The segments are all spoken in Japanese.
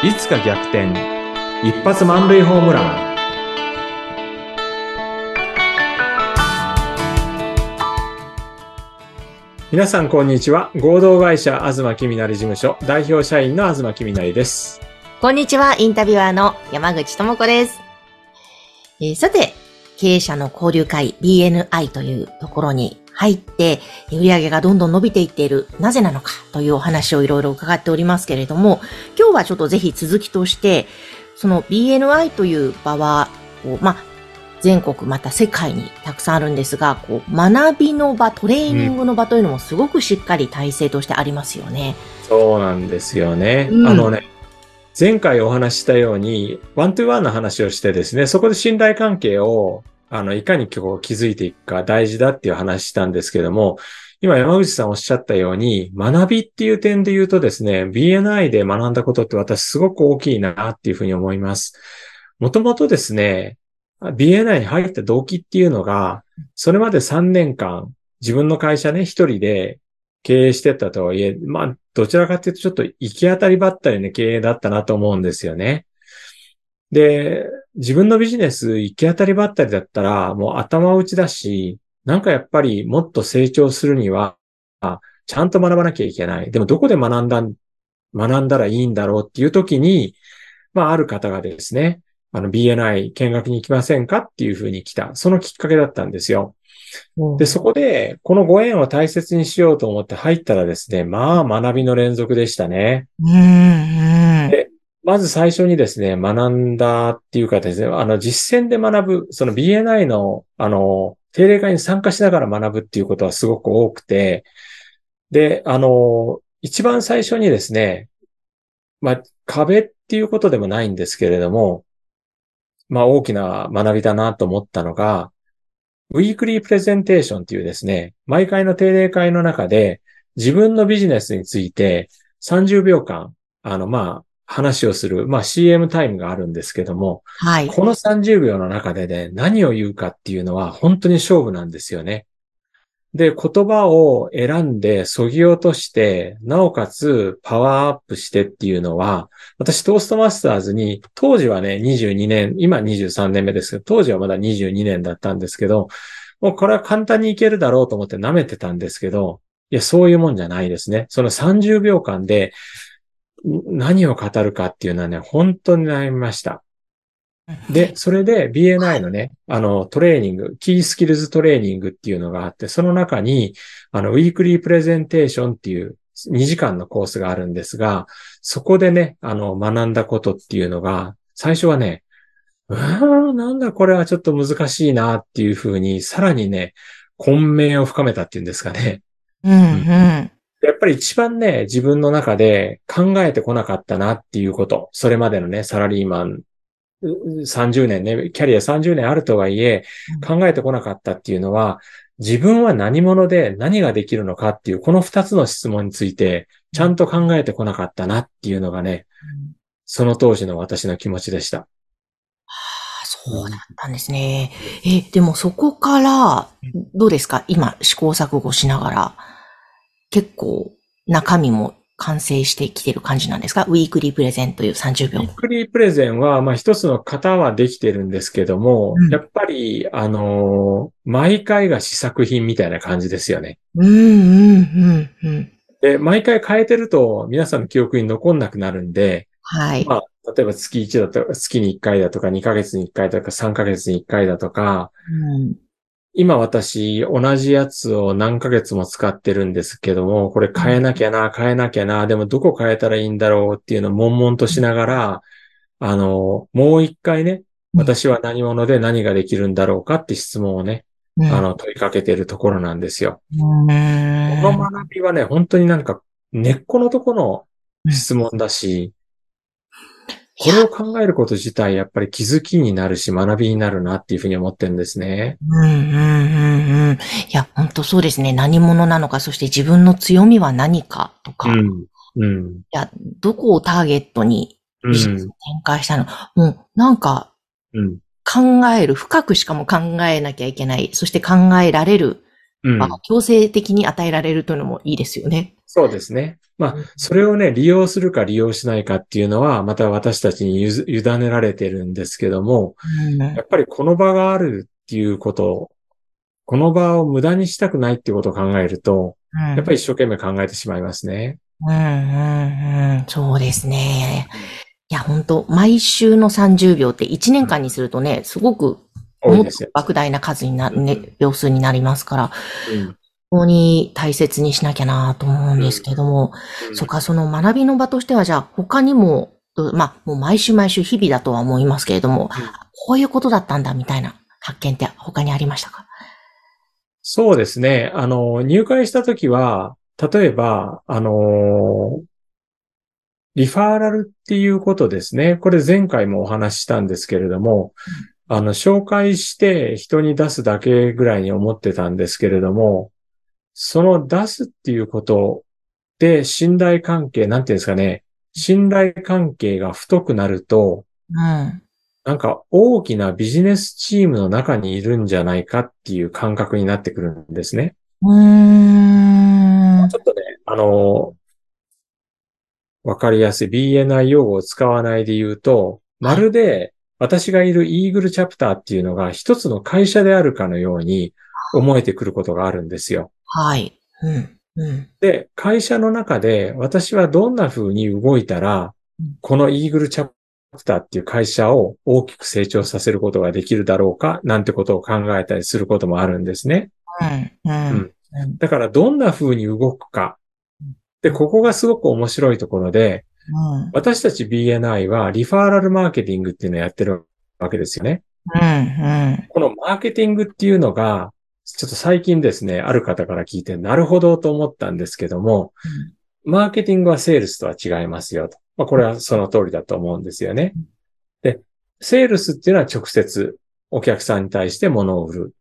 いつか逆転。一発満塁ホームラン。皆さんこんにちは。合同会社東きみなり事務所。代表社員の東きみなりです。こんにちは、インタビュアーの山口智子です。えーさて、経営者の交流会 BNI というところに入って、えー売上がどんどん伸びていっている、なぜなのかというお話をいろいろ伺っておりますけれども、今日はちょっとぜひ続きとして、その BNI という場は、まあ、全国また世界にたくさんあるんですが、こう学びの場、トレーニングの場というのもすごくしっかり体制としてありますよね。そうなんですよね、うんあのね前回お話ししたようにワントゥーワンの話をしてですねそこで信頼関係をあのいかにこう築いていくか大事だっていう話したんですけども今山口さんおっしゃったように学びっていう点で言うとですね BNI で学んだことって私すごく大きいなっていうふうに思います。もともとですね BNI に入った動機っていうのがそれまで3年間自分の会社ね一人で経営してたとはいえ、まあ、どちらかというとちょっと行き当たりばったりの経営だったなと思うんですよね。で、自分のビジネス行き当たりばったりだったら、もう頭打ちだし、なんかやっぱりもっと成長するには、あちゃんと学ばなきゃいけない。でもどこで学んだん、学んだらいいんだろうっていう時に、まあ、ある方がですね、あの BNI 見学に行きませんかっていうふうに来た。そのきっかけだったんですよ。で、そこで、このご縁を大切にしようと思って入ったらですね、まあ学びの連続でしたね。うん、まず最初にですね、学んだっていうかですね、あの実践で学ぶ、その BNI の、あの、定例会に参加しながら学ぶっていうことはすごく多くて、で、あの、一番最初にですね、まあ、壁っていうことでもないんですけれども、まあ、大きな学びだなと思ったのが、ウィークリープレゼンテーションっていうですね、毎回の定例会の中で自分のビジネスについて30秒間、あの、まあ、話をする、まあ CM タイムがあるんですけども、はい。この30秒の中でね、何を言うかっていうのは本当に勝負なんですよね。で、言葉を選んで、そぎ落として、なおかつパワーアップしてっていうのは、私トーストマスターズに、当時はね、22年、今23年目ですけど、当時はまだ22年だったんですけど、もうこれは簡単にいけるだろうと思って舐めてたんですけど、いや、そういうもんじゃないですね。その30秒間で、ん何を語るかっていうのはね、本当に悩みました。で、それで BNI のね、あの、トレーニング、キースキルズトレーニングっていうのがあって、その中に、あの、ウィークリープレゼンテーションっていう2時間のコースがあるんですが、そこでね、あの、学んだことっていうのが、最初はね、うーん、なんだこれはちょっと難しいなっていうふうに、さらにね、混迷を深めたっていうんですかね。うん、うん。やっぱり一番ね、自分の中で考えてこなかったなっていうこと。それまでのね、サラリーマン、う30年ね、キャリア30年あるとはいえ、考えてこなかったっていうのは、自分は何者で何ができるのかっていう、この二つの質問について、ちゃんと考えてこなかったなっていうのがね、その当時の私の気持ちでした。あそうだったんですね。え、でもそこから、どうですか？今試行錯誤しながら、結構中身も完成してきてる感じなんですか？ウィークリープレゼンという30秒ウィー。クリープレゼンは、まあ一つの型はできてるんですけども、うんやっぱり、あのー毎回が試作品みたいな感じですよね。うん、うん、うん、うん。で、毎回変えてると皆さんの記憶に残んなくなるんで、はい。まあ、例えば月1だと、月に1回だとか、2ヶ月に1回だとか、3ヶ月に1回だとか、うん今私、同じやつを何ヶ月も使ってるんですけども、これ変えなきゃな、変えなきゃな、でもどこ変えたらいいんだろうっていうのを悶々としながら、あの、もう一回ね、うん。私は何者で何ができるんだろうかって質問をね、うん。あの、問いかけているところなんですよ。うんこの学びはね、本当になんか根っこのところの質問だし、これを考えること自体やっぱり気づきになるし学びになるなっていうふうに思ってるんですね。うんうんうんうん。いや、本当そうですね。何者なのか、そして自分の強みは何かとか、いうん。うん。や、どこをターゲットにうビジネスをん。展開したの、もうなんかうん。考える、深くしかも考えなきゃいけない、そして考えられるうんあ強制的に与えられるというのもいいですよね。そうですね。まあうん、それをね、利用するか利用しないかっていうのは、また私たちにゆず委ねられてるんですけども、うんやっぱりこの場があるっていうこと、この場を無駄にしたくないっていうことを考えると、やっぱり一生懸命考えてしまいますね。うんうんうん、そうですね。いや、本当毎週の30秒って1年間にするとね、すごく多いですよ。莫大な数にな、ね、秒数になりますから、うん。本当に大切にしなきゃなと思うんですけども、そっか、その学びの場としては、じゃあ他にも、うまあ、もう毎週毎週日々だとは思いますけれども、こういうことだったんだみたいな発見って他にありましたか？そうですね。あの、入会したときは、例えば、あの、リファーラルっていうことですね。これ前回もお話ししたんですけれども、あの、紹介して人に出すだけぐらいに思ってたんですけれども、その出すっていうことで信頼関係、なんていうんですかね、信頼関係が太くなると、うん。なんか大きなビジネスチームの中にいるんじゃないかっていう感覚になってくるんですね。うーんちょっとね、あの、わかりやすい BNI 用語を使わないで言うと、まるで私がいるイーグルチャプターっていうのが一つの会社であるかのように思えてくることがあるんですよ。はい。うん。うん。で、会社の中で私はどんな風に動いたらうん、このイーグルチャプターっていう会社を大きく成長させることができるだろうかなんてことを考えたりすることもあるんですね。うんだからどんな風に動くか。で、ここがすごく面白いところで、うん。私たち BNI はリファーラルマーケティングっていうのをやってるわけですよね。うん。うん。このマーケティングっていうのが、ちょっと最近ですね、ある方から聞いて、なるほどと思ったんですけども、マーケティングはセールスとは違いますよと。まあ、これはその通りだと思うんですよね。で、セールスっていうのは直接お客さんに対して物を売る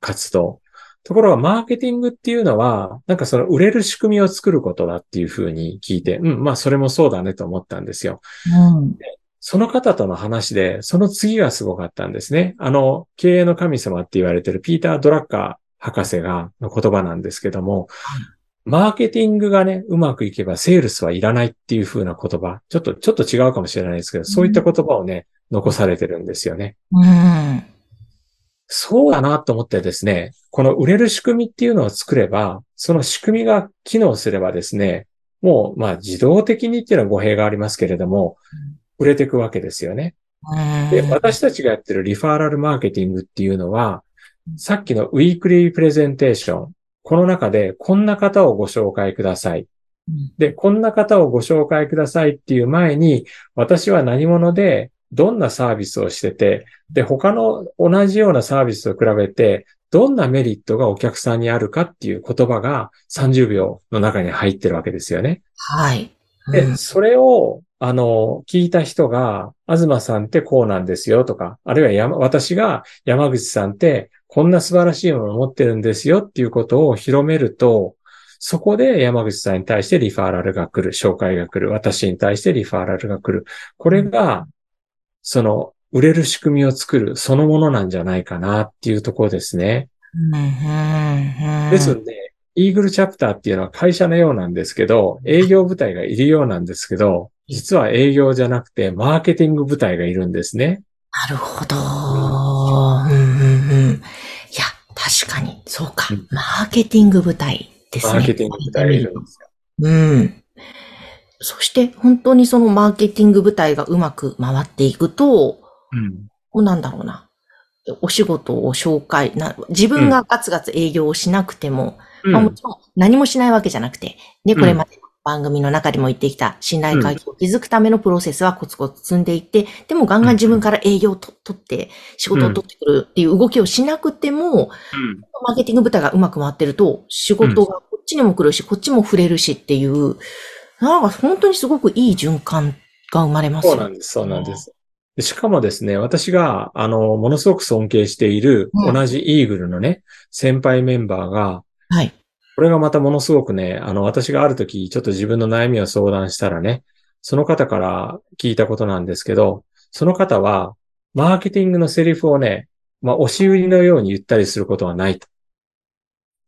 活動。ところが、マーケティングっていうのは、なんかその売れる仕組みを作ることだっていうふうに聞いて、うん、まあそれもそうだねと思ったんですよ。うん。その方との話で、その次がすごかったんですね。あの、経営の神様って言われてるピーター・ドラッカー博士が、の言葉なんですけども、マーケティングがね、うまくいけばセールスはいらないっていう風な言葉、ちょっと、ちょっと違うかもしれないですけど、そういった言葉をね、残されてるんですよね。うん。そうだなと思ってですね、この売れる仕組みっていうのを作れば、その仕組みが機能すればですね、もう、まあ自動的にっていうのは語弊がありますけれども、売れていくわけですよね。で、私たちがやってるリファーラルマーケティングっていうのは、さっきのウィークリープレゼンテーション、この中でこんな方をご紹介ください。で、こんな方をご紹介くださいっていう前に、私は何者で、どんなサービスをしてて、で、他の同じようなサービスと比べて、どんなメリットがお客さんにあるかっていう言葉が30秒の中に入ってるわけですよね。はい。で、それを、あの、聞いた人が、東さんってこうなんですよとか、あるいは山私が山口さんってこんな素晴らしいものを持ってるんですよっていうことを広めると、そこで山口さんに対してリファーラルが来る、紹介が来る、私に対してリファーラルが来る。これが、その、売れる仕組みを作るそのものなんじゃないかなっていうところですね。ですので、イーグルチャプターっていうのは会社のようなんですけど、営業部隊がいるようなんですけど、実は営業じゃなくてマーケティング部隊がいるんですね。なるほど。うんうんうん、いや、確かに、そうか。マーケティング部隊ですね。マーケティング部隊がいるんですよ。うん。そして、本当にそのマーケティング部隊がうまく回っていくと、うん、こうなんだろうな。お仕事を紹介な、自分がガツガツ営業をしなくても、うん。まあ、もちろん何もしないわけじゃなくて、ね、これまで番組の中でも言ってきた信頼関係を築くためのプロセスはコツコツ積んでいって、でもガンガン自分から営業をと取って、仕事を取ってくるっていう動きをしなくても、マーケティング部隊がうまく回ってると、仕事がこっちにも来るし、こっちも触れるしっていう、なんか本当にすごくいい循環が生まれますそうなんです、そうなんです。でしかもですね、私が、あの、ものすごく尊敬している、うん同じイーグルのね、先輩メンバーが、はい。これがまたものすごくね、あの、私がある時、ちょっと自分の悩みを相談したらね、その方から聞いたことなんですけど、その方は、マーケティングのセリフをね、まあ、押し売りのように言ったりすることはないと。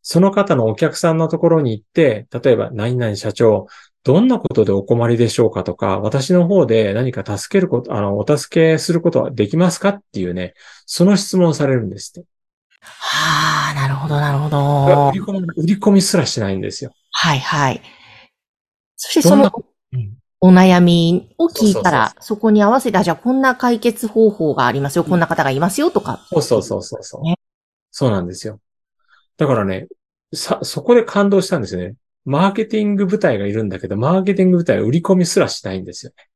その方のお客さんのところに行って、例えば、何々社長、どんなことでお困りでしょうかとか、私の方で何か助けること、あの、お助けすることはできますかっていうね、その質問をされるんですって。はあ、なるほど、なるほど売り。込み、売り込みすらしないんですよ。はい、はい。そしてそのうんお悩みを聞いたら、そこに合わせて、あじゃあこんな解決方法がありますよ、こんな方がいますよとか。そうそうそうそうそう、ねそうなんですよ。だからね、さ、そこで感動したんですよね。マーケティング部隊がいるんだけど、マーケティング部隊は売り込みすらしないんですよね。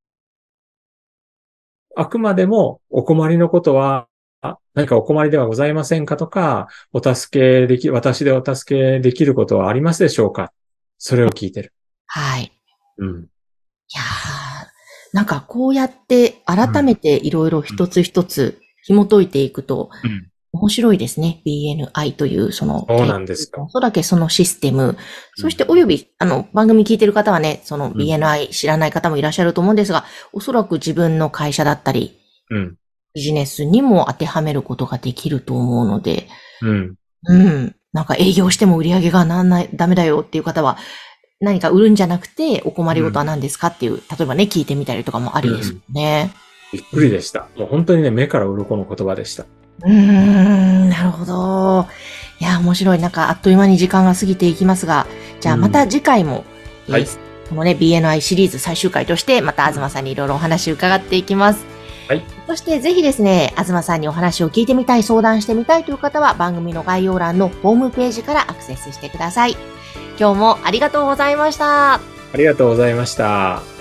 あくまでもお困りのことは、あ何かお困りではございませんかとか、お助けでき、私でお助けできることはありますでしょうかそれを聞いてる。はい。うん。いやーなんかこうやって改めていろいろ一つ一つ紐解いていくと、うん面白いですね。BNI というその、そうなんですよおそらくそのシステム、そしておよび、あの、番組聞いてる方はね、そのん BNI 知らない方もいらっしゃると思うんですが、おそらく自分の会社だったり、うん。ビジネスにも当てはめることができると思うので、うん。うん。なんか営業しても売り上げがなんない、ダメだよっていう方は、何か売るんじゃなくて、お困りごとは何ですかっていう、例えばね、聞いてみたりとかもありですよね。びっくりでした。もう本当にね、目から鱗の言葉でした。うーん、なるほど。いや、面白い。なんか、あっという間に時間が過ぎていきますが、じゃあまた次回も、えーはいこのね、BNI シリーズ最終回として、また東さんにいろいろお話を伺っていきます。はい。そして、ぜひですね、東さんにお話を聞いてみたい、相談してみたいという方は、番組の概要欄のホームページからアクセスしてください。今日もありがとうございました。ありがとうございました。